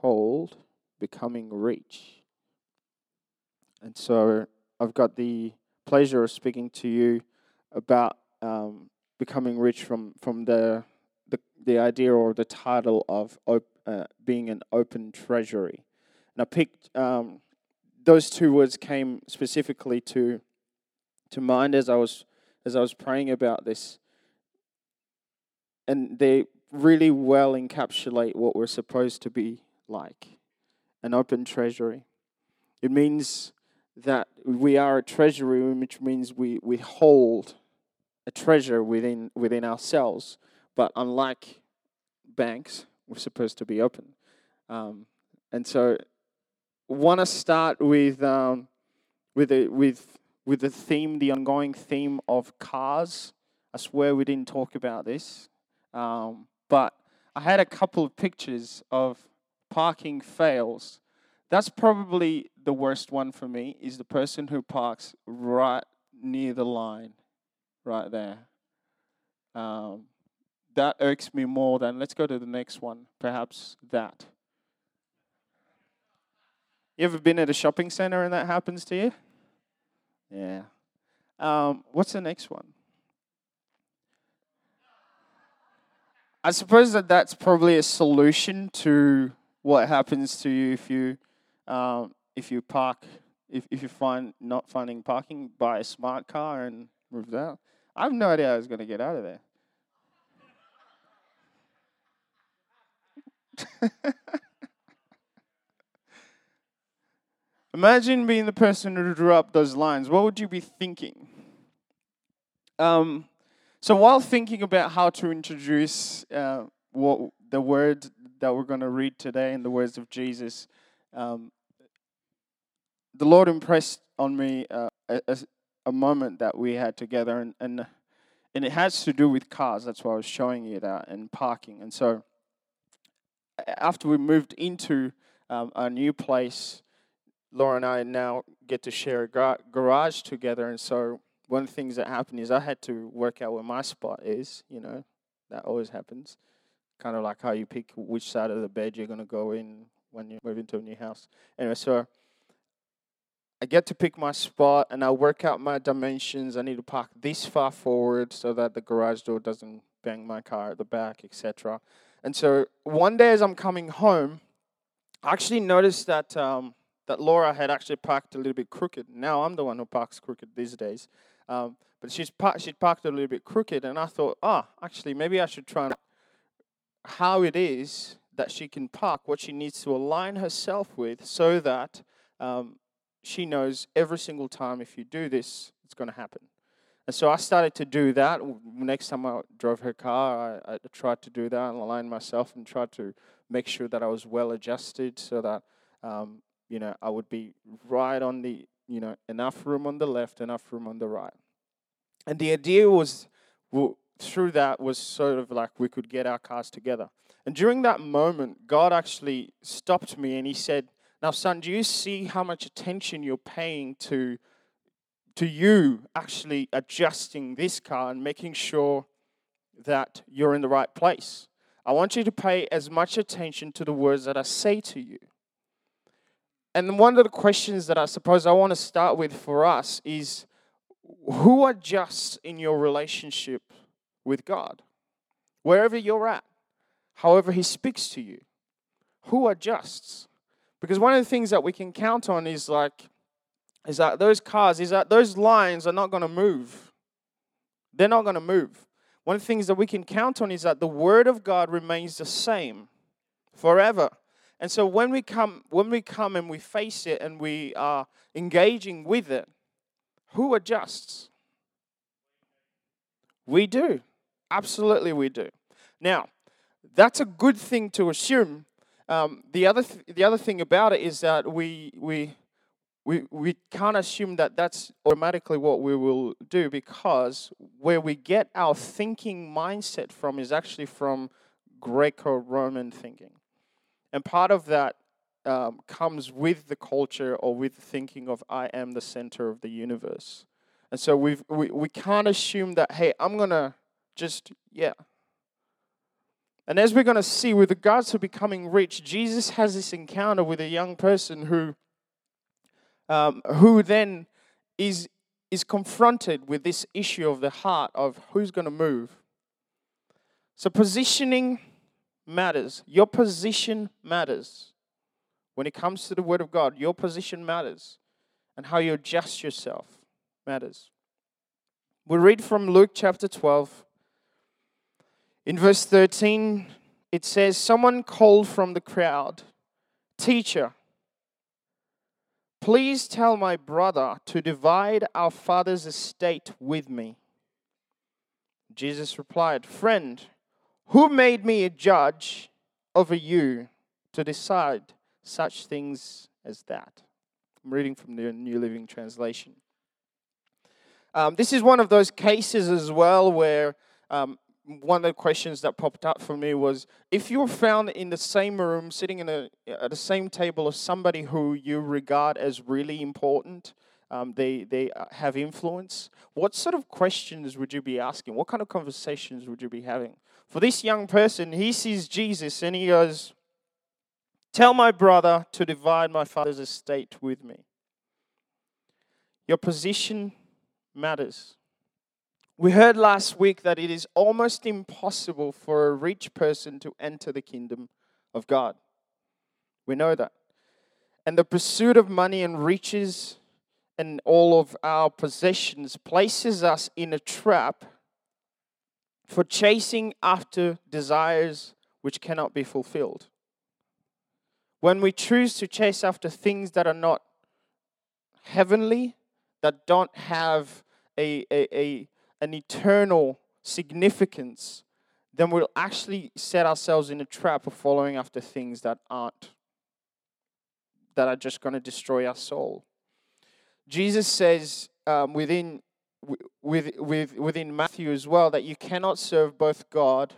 called Becoming Rich. And so I've got the pleasure of speaking to you about um, becoming rich from, from the, the, the idea or the title of op- uh, being an open treasury. And I picked um, those two words came specifically to to mind as I was as I was praying about this. And they really well encapsulate what we're supposed to be like an open treasury. It means that we are a treasury, which means we, we hold a treasure within within ourselves. But unlike banks, we're supposed to be open. Um, and so want to start with um, with a, with with the theme, the ongoing theme of cars. I swear we didn't talk about this, um, but I had a couple of pictures of parking fails. That's probably the worst one for me. Is the person who parks right near the line, right there. Um, that irks me more than. Let's go to the next one. Perhaps that. You ever been at a shopping center and that happens to you? Yeah. Um, what's the next one? I suppose that that's probably a solution to what happens to you if you um, if you park if if you find not finding parking, buy a smart car and move out. I have no idea how I was going to get out of there. Imagine being the person who drew up those lines. What would you be thinking? Um, so while thinking about how to introduce uh, what the word that we're going to read today in the words of Jesus, um, the Lord impressed on me uh, a, a, moment that we had together, and, and and it has to do with cars. That's why I was showing you that and parking. And so after we moved into um, a new place Laura and I now get to share a gar- garage together, and so one of the things that happened is I had to work out where my spot is. You know, that always happens. Kind of like how you pick which side of the bed you're going to go in when you move into a new house. Anyway, so I get to pick my spot and I work out my dimensions. I need to park this far forward so that the garage door doesn't bang my car at the back, etc. And so one day as I'm coming home, I actually noticed that um, that Laura had actually parked a little bit crooked. Now I'm the one who parks crooked these days. Um, but she's par- she'd parked a little bit crooked, and I thought, ah, oh, actually, maybe I should try and how it is that she can park, what she needs to align herself with, so that um, she knows every single time if you do this, it's going to happen. And so I started to do that. Next time I drove her car, I, I tried to do that and align myself and tried to make sure that I was well adjusted so that um, you know, I would be right on the, you know, enough room on the left, enough room on the right. And the idea was, well, through that, was sort of like we could get our cars together. And during that moment, God actually stopped me and He said, Now, son, do you see how much attention you're paying to, to you actually adjusting this car and making sure that you're in the right place? I want you to pay as much attention to the words that I say to you. And one of the questions that I suppose I want to start with for us is who adjusts in your relationship with God? Wherever you're at, however He speaks to you, who adjusts? Because one of the things that we can count on is like, is that those cars, is that those lines are not going to move. They're not going to move. One of the things that we can count on is that the Word of God remains the same forever. And so when we come, when we come and we face it and we are engaging with it, who adjusts? We do. Absolutely, we do. Now, that's a good thing to assume. um, the other th- the other thing about it is that we we we we can't assume that that's automatically what we will do because where we get our thinking mindset from is actually from Greco-Roman thinking, and part of that um, comes with the culture or with the thinking of I am the center of the universe, and so we've, we we can't assume that hey I'm gonna just yeah and as we're going to see, with regards to becoming rich, Jesus has this encounter with a young person who, um, who then is, is confronted with this issue of the heart of who's going to move. So, positioning matters. Your position matters. When it comes to the Word of God, your position matters. And how you adjust yourself matters. We read from Luke chapter 12, in verse 13, it says, Someone called from the crowd, Teacher, please tell my brother to divide our father's estate with me. Jesus replied, Friend, who made me a judge over you to decide such things as that? I'm reading from the New Living Translation. Um, this is one of those cases as well where um, one of the questions that popped up for me was if you were found in the same room, sitting in a, at the same table as somebody who you regard as really important, um, they, they uh, have influence, what sort of questions would you be asking? What kind of conversations would you be having? For this young person, he sees Jesus and he goes, Tell my brother to divide my father's estate with me. Your position matters. We heard last week that it is almost impossible for a rich person to enter the kingdom of God. We know that. And the pursuit of money and riches and all of our possessions places us in a trap for chasing after desires which cannot be fulfilled. When we choose to chase after things that are not heavenly, that don't have a, a, a an eternal significance, then we'll actually set ourselves in a trap of following after things that aren't, that are just going to destroy our soul. Jesus says um, within, with, with, within Matthew as well that you cannot serve both God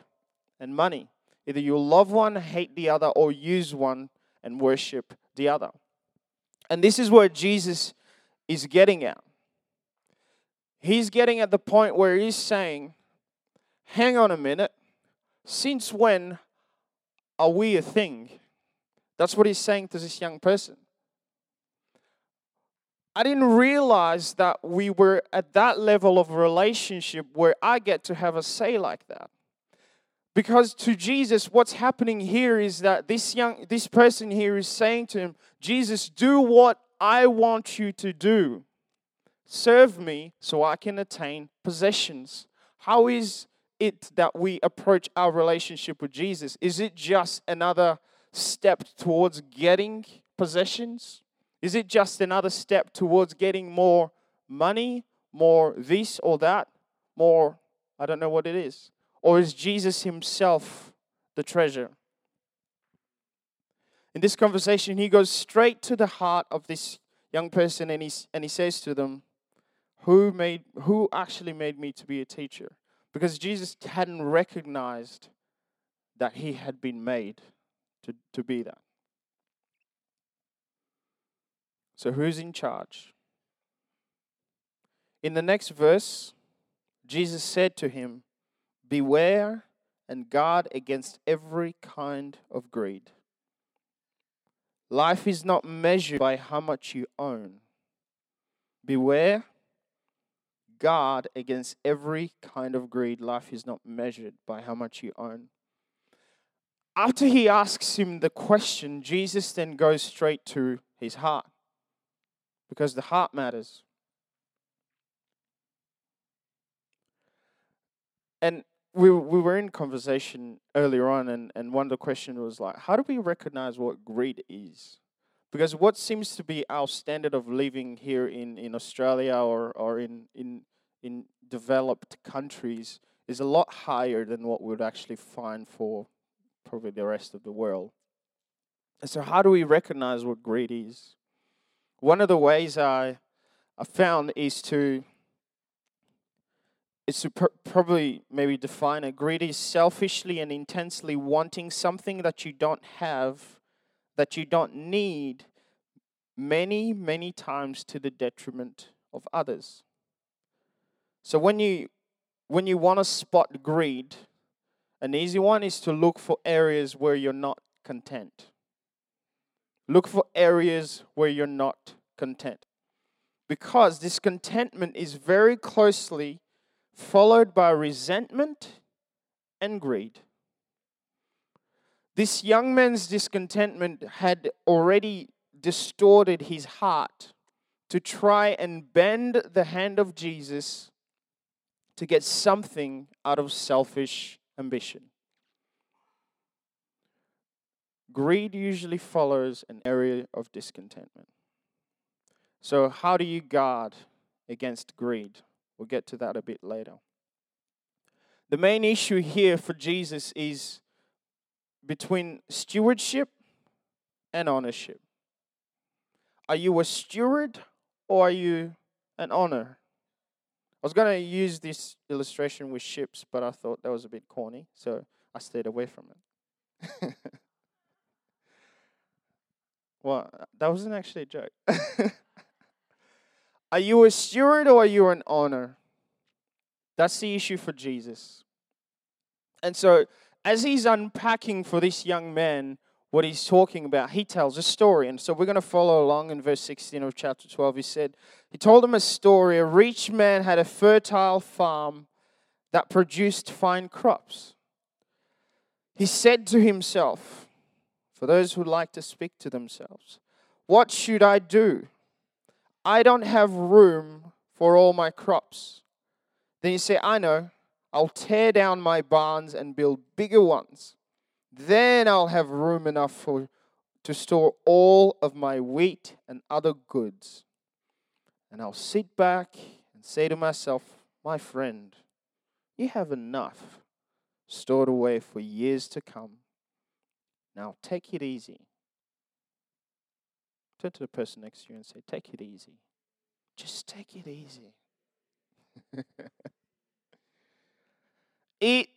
and money. Either you'll love one, hate the other, or use one and worship the other. And this is what Jesus is getting at. He's getting at the point where he's saying, hang on a minute, since when are we a thing? That's what he's saying to this young person. I didn't realize that we were at that level of relationship where I get to have a say like that. Because to Jesus, what's happening here is that this young this person here is saying to him, Jesus, do what I want you to do. Serve me so I can attain possessions. How is it that we approach our relationship with Jesus? Is it just another step towards getting possessions? Is it just another step towards getting more money, more this or that, more, I don't know what it is? Or is Jesus Himself the treasure? In this conversation, he goes straight to the heart of this young person and he, and he says to them, who made who actually made me to be a teacher. Because jesus hadn't recognized that he had been made to, to be that. So who's in charge? In the next verse jesus said to him beware and guard against every kind of greed. Life is not measured by how much you own. Beware guard against every kind of greed. Life is not measured by how much you own. After he asks him the question, Jesus then goes straight to his heart because the heart matters. And we, we were in conversation earlier on, and, and one of the questions was like, how do we recognize what greed is? Because what seems to be our standard of living here in, in Australia or, or in, in, in developed countries is a lot higher than what we would actually find for probably the rest of the world. And so, how do we recognize what greed is? One of the ways I, I found is to is to pr- probably maybe define it. Greed is selfishly and intensely wanting something that you don't have, that you don't need, many, many times to the detriment of others. So when you when you want to spot greed, an easy one is to look for areas where you're not content. Look for areas where you're not content. Because discontentment is very closely followed by resentment and greed. This young man's discontentment had already distorted his heart to try and bend the hand of Jesus to get something out of selfish ambition. Greed usually follows an area of discontentment. So, how do you guard against greed? We'll get to that a bit later. The main issue here for Jesus is between stewardship and ownership. Are you a steward or are you an owner? I was going to use this illustration with ships, but I thought that was a bit corny, so I stayed away from it. well, that wasn't actually a joke. are you a steward or are you an owner? That's the issue for Jesus. And so, as he's unpacking for this young man what he's talking about, he tells a story. And so we're going to follow along in verse 16 of chapter 12. He said, He told him a story. A rich man had a fertile farm that produced fine crops. He said to himself, for those who like to speak to themselves, What should I do? I don't have room for all my crops. Then you say, I know, I'll tear down my barns and build bigger ones then I'll have room enough for, to store all of my wheat and other goods. And I'll sit back and say to myself, My friend, you have enough stored away for years to come. Now take it easy. Turn to the person next to you and say, Take it easy. Just take it easy. Eat,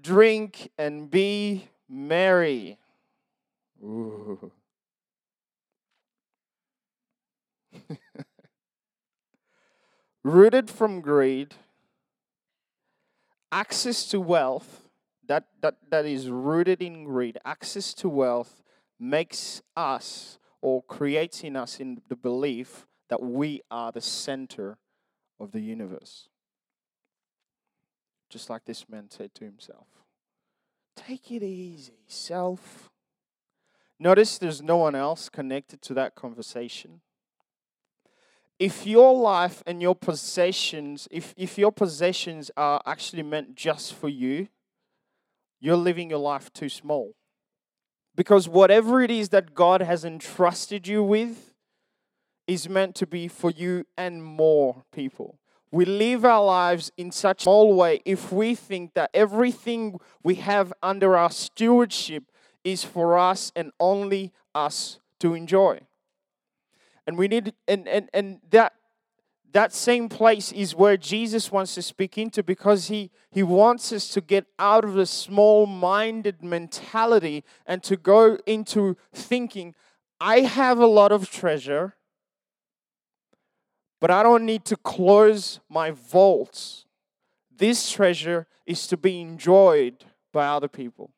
drink, and be merry. Ooh. Rooted from greed, access to wealth, that, that, that is rooted in greed, access to wealth makes us or creates in us in the belief that we are the center of the universe. Just like this man said to himself. Take it easy, self. Notice there's no one else connected to that conversation. If your life and your possessions, if, if your possessions are actually meant just for you, you're living your life too small. Because whatever it is that God has entrusted you with is meant to be for you and more people we live our lives in such a small way if we think that everything we have under our stewardship is for us and only us to enjoy. And we need and and, and that that same place is where Jesus wants to speak into because he, he wants us to get out of the small minded mentality and to go into thinking, I have a lot of treasure but I don't need to close my vaults. This treasure is to be enjoyed by other people.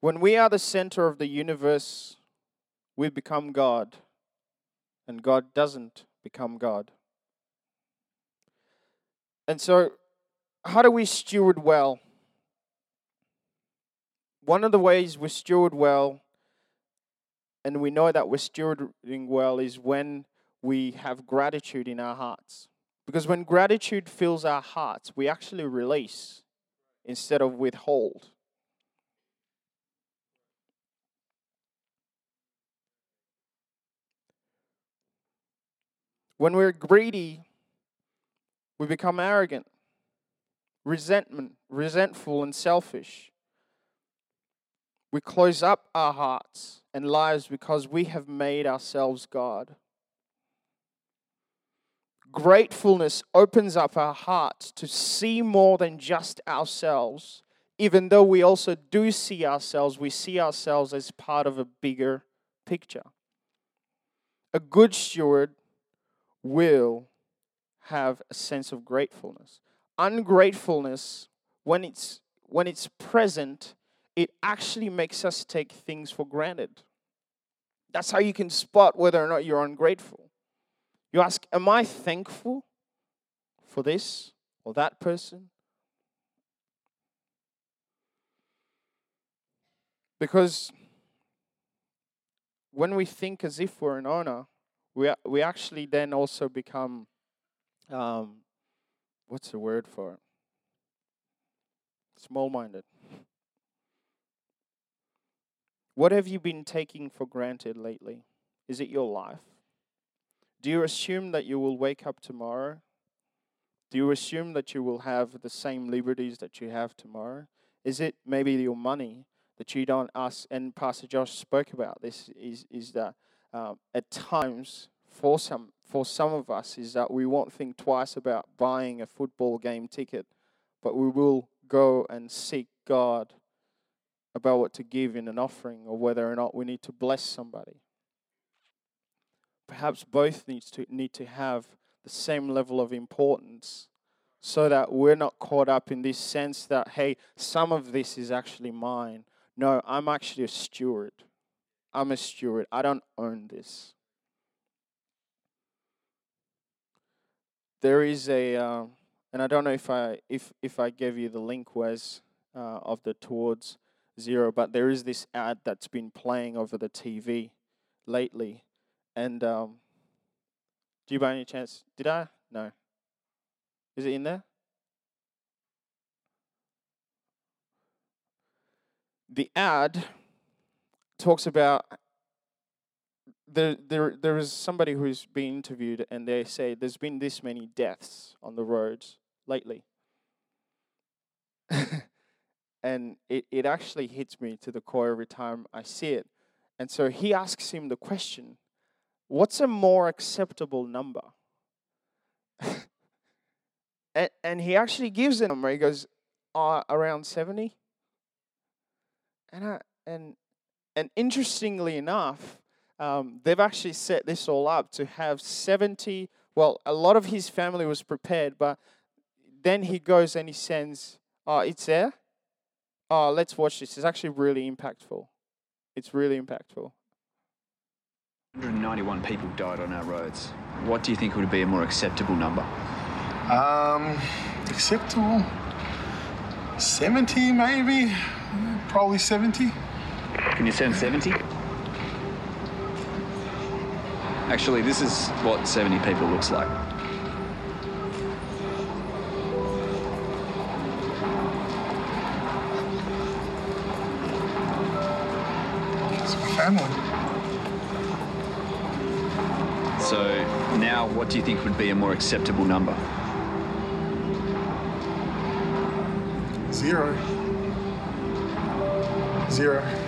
When we are the center of the universe, we become God, and God doesn't become God. And so, how do we steward well? One of the ways we steward well, and we know that we're stewarding well, is when we have gratitude in our hearts. Because when gratitude fills our hearts, we actually release instead of withhold. When we're greedy, We become arrogant, resentment, resentful, and selfish. We close up our hearts and lives because we have made ourselves God. Gratefulness opens up our hearts to see more than just ourselves. Even though we also do see ourselves, we see ourselves as part of a bigger picture. A good steward will have a sense of gratefulness. Ungratefulness, when it's when it's present, it actually makes us take things for granted. That's how you can spot whether or not you're ungrateful. You ask, Am I thankful for this or that person? Because when we think as if we're an owner, we, we actually then also become, um, what's the word for it? Small minded. What have you been taking for granted lately? Is it your life? Do you assume that you will wake up tomorrow? Do you assume that you will have the same liberties that you have tomorrow? Is it maybe your money that you don't ask? And Pastor Josh spoke about this. Is is that um, at times for some for some of us is that we won't think twice about buying a football game ticket, but we will go and seek God about what to give in an offering or whether or not we need to bless somebody. Perhaps both needs to need to have the same level of importance so that we're not caught up in this sense that hey, some of this is actually mine. No, I'm actually a steward. I'm a steward. I don't own this. There is a, uh, and I don't know if I if if I gave you the link was uh, of the towards zero, but there is this ad that's been playing over the TV lately. And um, do you by any chance? Did I? No. Is it in there? The ad talks about there, there, there is somebody who's been interviewed, and they say there's been this many deaths on the roads lately. and it, it actually hits me to the core every time I see it. And so he asks him the question what's a more acceptable number? and, and he actually gives a number. He goes, uh, around 70. And, I, and, and interestingly enough, um, they've actually set this all up to have 70. Well, a lot of his family was prepared, but then he goes and he sends, oh, it's there oh, let's watch this. It's actually really impactful. It's really impactful. 191 people died on our roads. What do you think would be a more acceptable number? Um, acceptable? 70 maybe? Probably 70. Can you send 70? Actually, this is what 70 people looks like. Family. So now, what do you think would be a more acceptable number? Zero. Zero.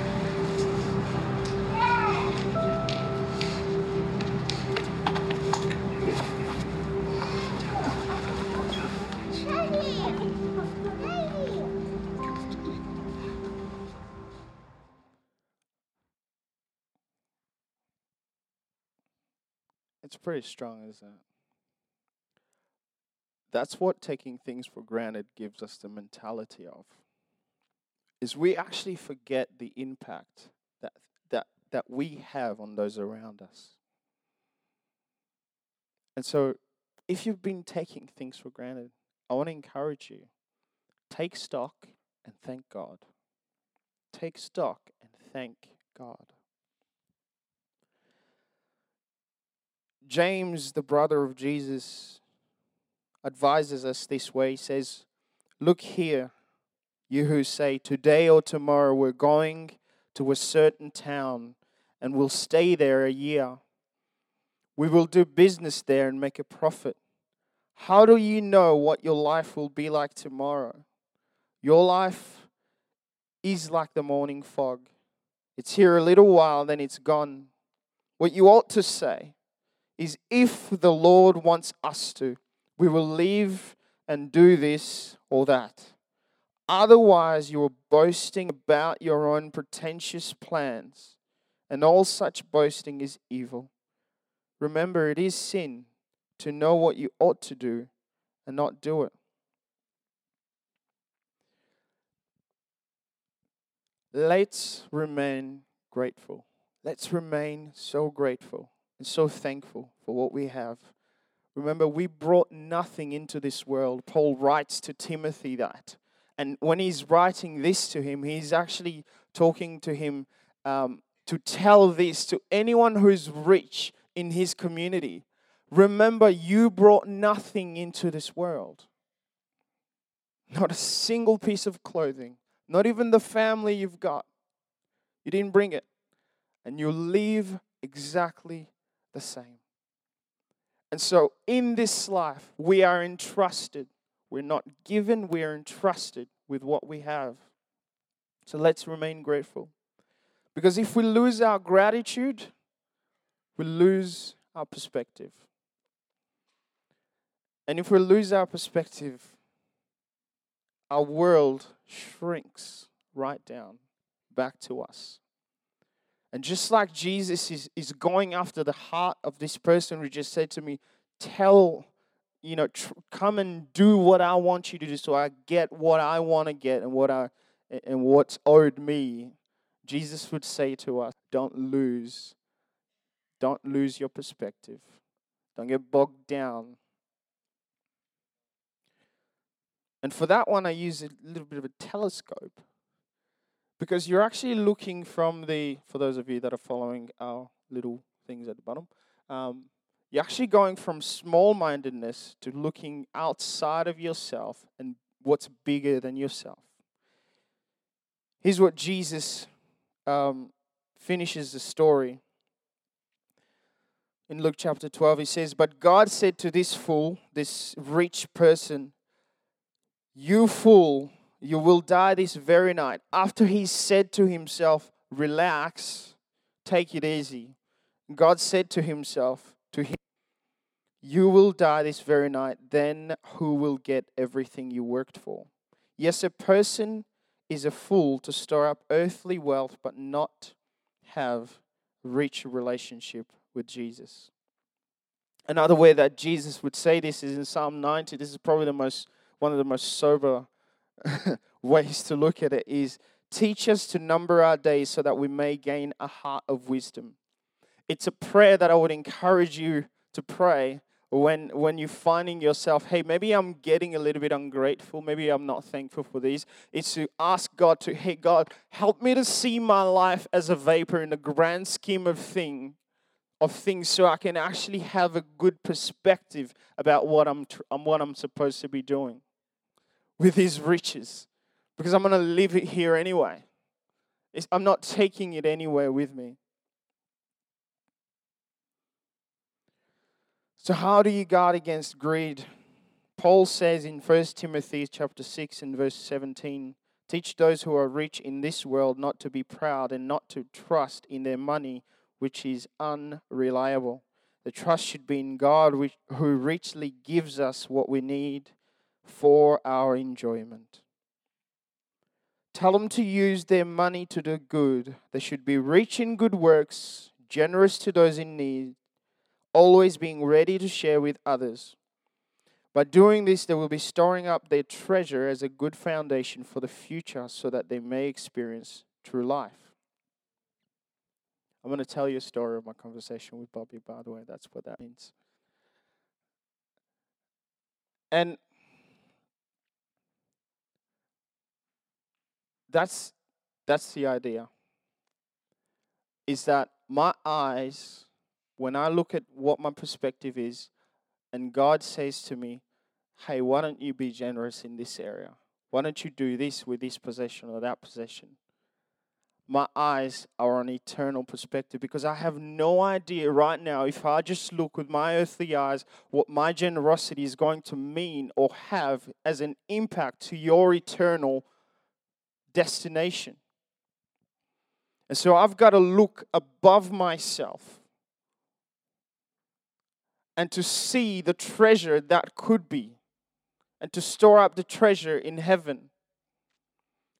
It's pretty strong, isn't it? That's what taking things for granted gives us the mentality of. Is we actually forget the impact that that that we have on those around us. And so if you've been taking things for granted, I want to encourage you. Take stock and thank God. Take stock and thank God. James, the brother of Jesus, advises us this way. He says, Look here, you who say, Today or tomorrow we're going to a certain town and we'll stay there a year. We will do business there and make a profit. How do you know what your life will be like tomorrow? Your life is like the morning fog. It's here a little while, then it's gone. What you ought to say is if the Lord wants us to, we will leave and do this or that. Otherwise, you are boasting about your own pretentious plans, and all such boasting is evil. Remember, it is sin to know what you ought to do and not do it. Let's remain grateful. Let's remain so grateful and so thankful for what we have. Remember, we brought nothing into this world. Paul writes to Timothy that. And when he's writing this to him, he's actually talking to him um, to tell this to anyone who's rich in his community. Remember, you brought nothing into this world. Not a single piece of clothing, not even the family you've got. You didn't bring it. And you leave exactly the same. And so, in this life, we are entrusted. We're not given, we are entrusted with what we have. So, let's remain grateful. Because if we lose our gratitude, we lose our perspective. And if we lose our perspective, our world shrinks right down back to us. And just like Jesus is, is going after the heart of this person who just said to me, Tell, you know, tr- come and do what I want you to do so I get what I want to get and what I and what's owed me. Jesus would say to us, Don't lose. Don't lose your perspective. Don't get bogged down. And for that one, I use a little bit of a telescope because you're actually looking from the, for those of you that are following our little things at the bottom, um, you're actually going from small mindedness to looking outside of yourself and what's bigger than yourself. Here's what Jesus um, finishes the story. In Luke chapter 12, he says, But God said to this fool, this rich person, You fool, you will die this very night. After he said to himself, Relax, take it easy. God said to himself, to him, You will die this very night. Then who will get everything you worked for? Yes, a person is a fool to store up earthly wealth but not have rich relationship with Jesus. Another way that Jesus would say this is in Psalm 90. This is probably the most one of the most sober ways to look at it is teach us to number our days so that we may gain a heart of wisdom. It's a prayer that I would encourage you to pray when when you're finding yourself, hey, maybe I'm getting a little bit ungrateful, maybe I'm not thankful for these. It's to ask God to, hey, God, help me to see my life as a vapor in the grand scheme of thing of things so I can actually have a good perspective about what I'm tr- what I'm supposed to be doing with his riches because I'm going to live it here anyway. It's, I'm not taking it anywhere with me. So how do you guard against greed? Paul says in 1 Timothy chapter 6 and verse 17, teach those who are rich in this world not to be proud and not to trust in their money which is unreliable. The trust should be in God which, who richly gives us what we need for our enjoyment. Tell them to use their money to do good. They should be rich in good works, generous to those in need, always being ready to share with others. By doing this, they will be storing up their treasure as a good foundation for the future so that they may experience true life. I'm going to tell you a story of my conversation with Bobby, by the way. That's what that means. And that's that's the idea. Is that my eyes, when I look at what my perspective is, and God says to me, Hey, why don't you be generous in this area? Why don't you do this with this possession or that possession? my eyes are on eternal perspective because I have no idea right now if I just look with my earthly eyes what my generosity is going to mean or have as an impact to your eternal destination. And so I've got to look above myself and to see the treasure that could be and to store up the treasure in heaven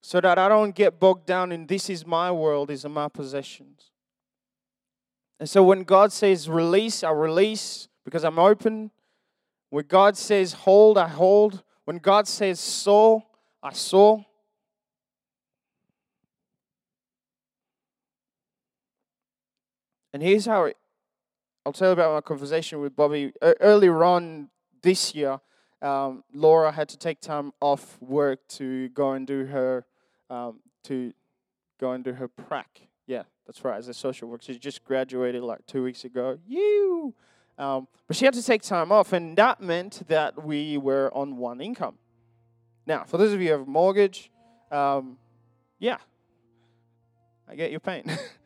so that I don't get bogged down in this is my world, these are my possessions. And so when God says release, I release because I'm open. When God says hold, I hold. When God says sow, I sow. And here's how it, I'll tell you about my conversation with Bobby. Earlier on this year, um, Laura had to take time off work to go and do her um, to go and do her prac. Yeah, that's right, as a social worker. She just graduated like two weeks ago. You. Um, but she had to take time off, and that meant that we were on one income. Now, for those of you who have a mortgage, um, yeah, I get your pain.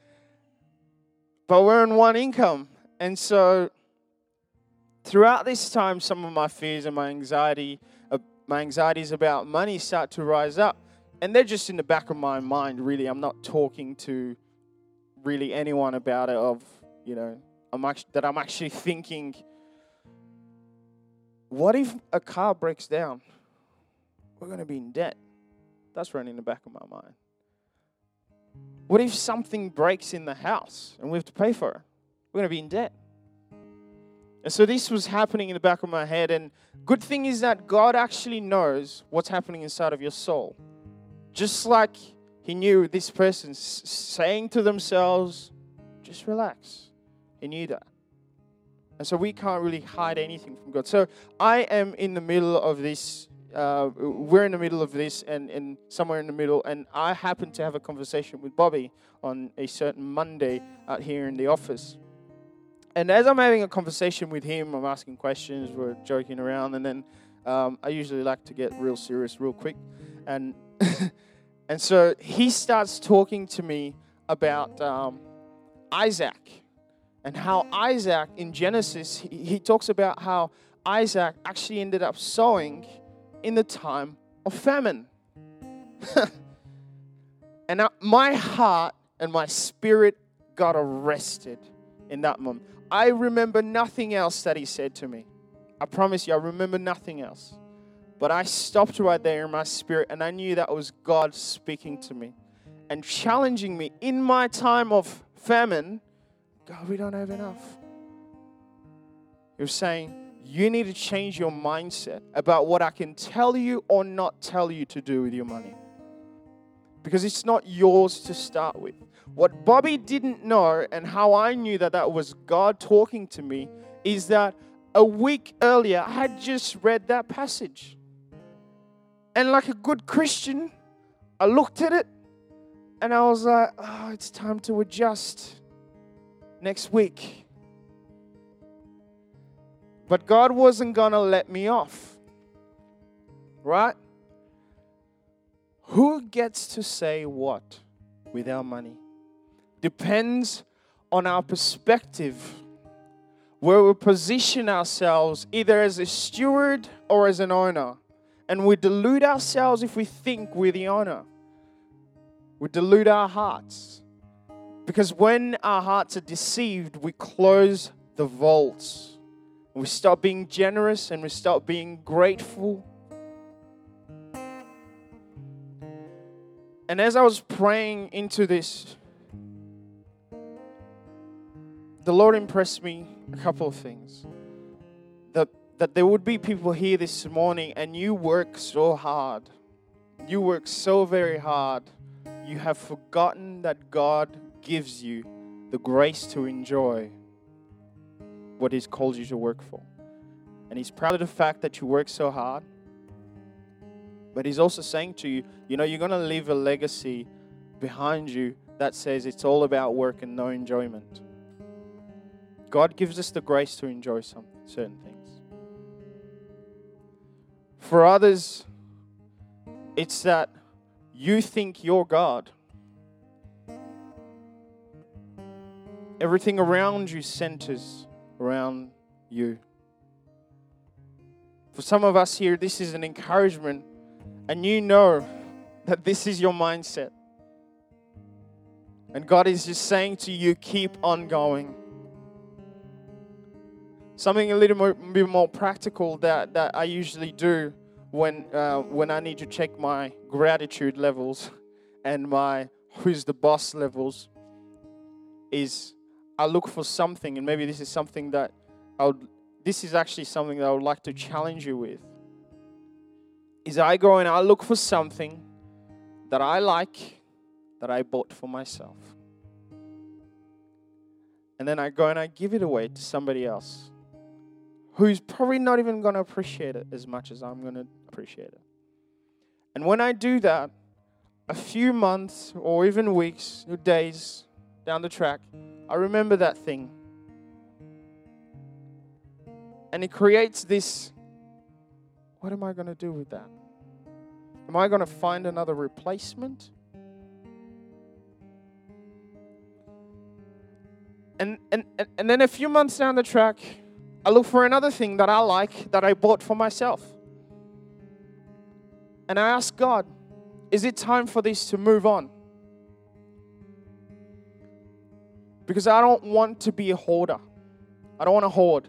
but we're on one income. And so throughout this time, some of my fears and my anxiety, uh, my anxieties about money start to rise up and they're just in the back of my mind, really. I'm not talking to really anyone about it, of, you know, I'm actually, that I'm actually thinking, what if a car breaks down? We're going to be in debt. That's running in the back of my mind. What if something breaks in the house and we have to pay for it? We're going to be in debt. And so this was happening in the back of my head. And good thing is that God actually knows what's happening inside of your soul. Just like he knew this person saying to themselves, just relax. He knew that. And so we can't really hide anything from God. So I am in the middle of this. Uh, we're in the middle of this and, and somewhere in the middle. And I happened to have a conversation with Bobby on a certain Monday out here in the office. And as I'm having a conversation with him, I'm asking questions, we're joking around, and then um, I usually like to get real serious real quick. And and so he starts talking to me about um, Isaac and how Isaac in Genesis, he, he talks about how Isaac actually ended up sowing in the time of famine. and my heart and my spirit got arrested in that moment. I remember nothing else that he said to me. I promise you, I remember nothing else. But I stopped right there in my spirit and I knew that was God speaking to me and challenging me in my time of famine. God, we don't have enough. He was saying, You need to change your mindset about what I can tell you or not tell you to do with your money. Because it's not yours to start with. What Bobby didn't know, and how I knew that that was God talking to me, is that a week earlier I had just read that passage. And like a good Christian, I looked at it and I was like, oh, it's time to adjust next week. But God wasn't going to let me off. Right? Who gets to say what with our money? Depends on our perspective, where we position ourselves either as a steward or as an owner. And we delude ourselves if we think we're the owner. We delude our hearts. Because when our hearts are deceived, we close the vaults. We stop being generous and we stop being grateful. And as I was praying into this, the Lord impressed me a couple of things that that there would be people here this morning and you work so hard. You work so very hard. You have forgotten that God gives you the grace to enjoy what He's called you to work for. And He's proud of the fact that you work so hard. But He's also saying to you, you know, you're going to leave a legacy behind you that says it's all about work and no enjoyment. God gives us the grace to enjoy some certain things. For others, it's that you think you're God. everything around you centers around you. For some of us here, this is an encouragement, and you know that this is your mindset. And God is just saying to you, keep on going. Something a little more, bit more practical that, that I usually do when, uh, when I need to check my gratitude levels and my who's the boss levels is I look for something, and maybe this is something that I would, this is actually something that I would like to challenge you with. Is I go and I look for something that I like that I bought for myself. And then I go and I give it away to somebody else who's probably not even going to appreciate it as much as I'm going to appreciate it. And when I do that, a few months or even weeks or days down the track, I remember that thing. And it creates this what am I going to do with that? Am I going to find another replacement? And, and, and then a few months down the track, I look for another thing that I like that I bought for myself. And I ask God, is it time for this to move on? Because I don't want to be a hoarder. I don't want to hoard.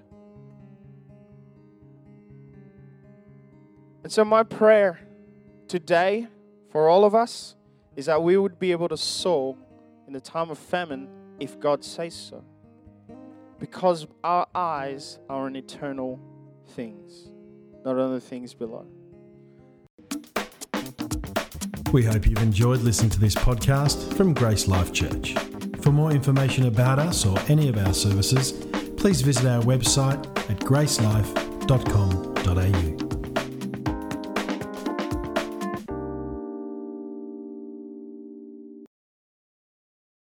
And so, my prayer today for all of us is that we would be able to sow in the time of famine if God says so. Because our eyes are on eternal things, not on the things below. We hope you've enjoyed listening to this podcast from Grace Life Church. For more information about us or any of our services, please visit our website at gracelife.com.au.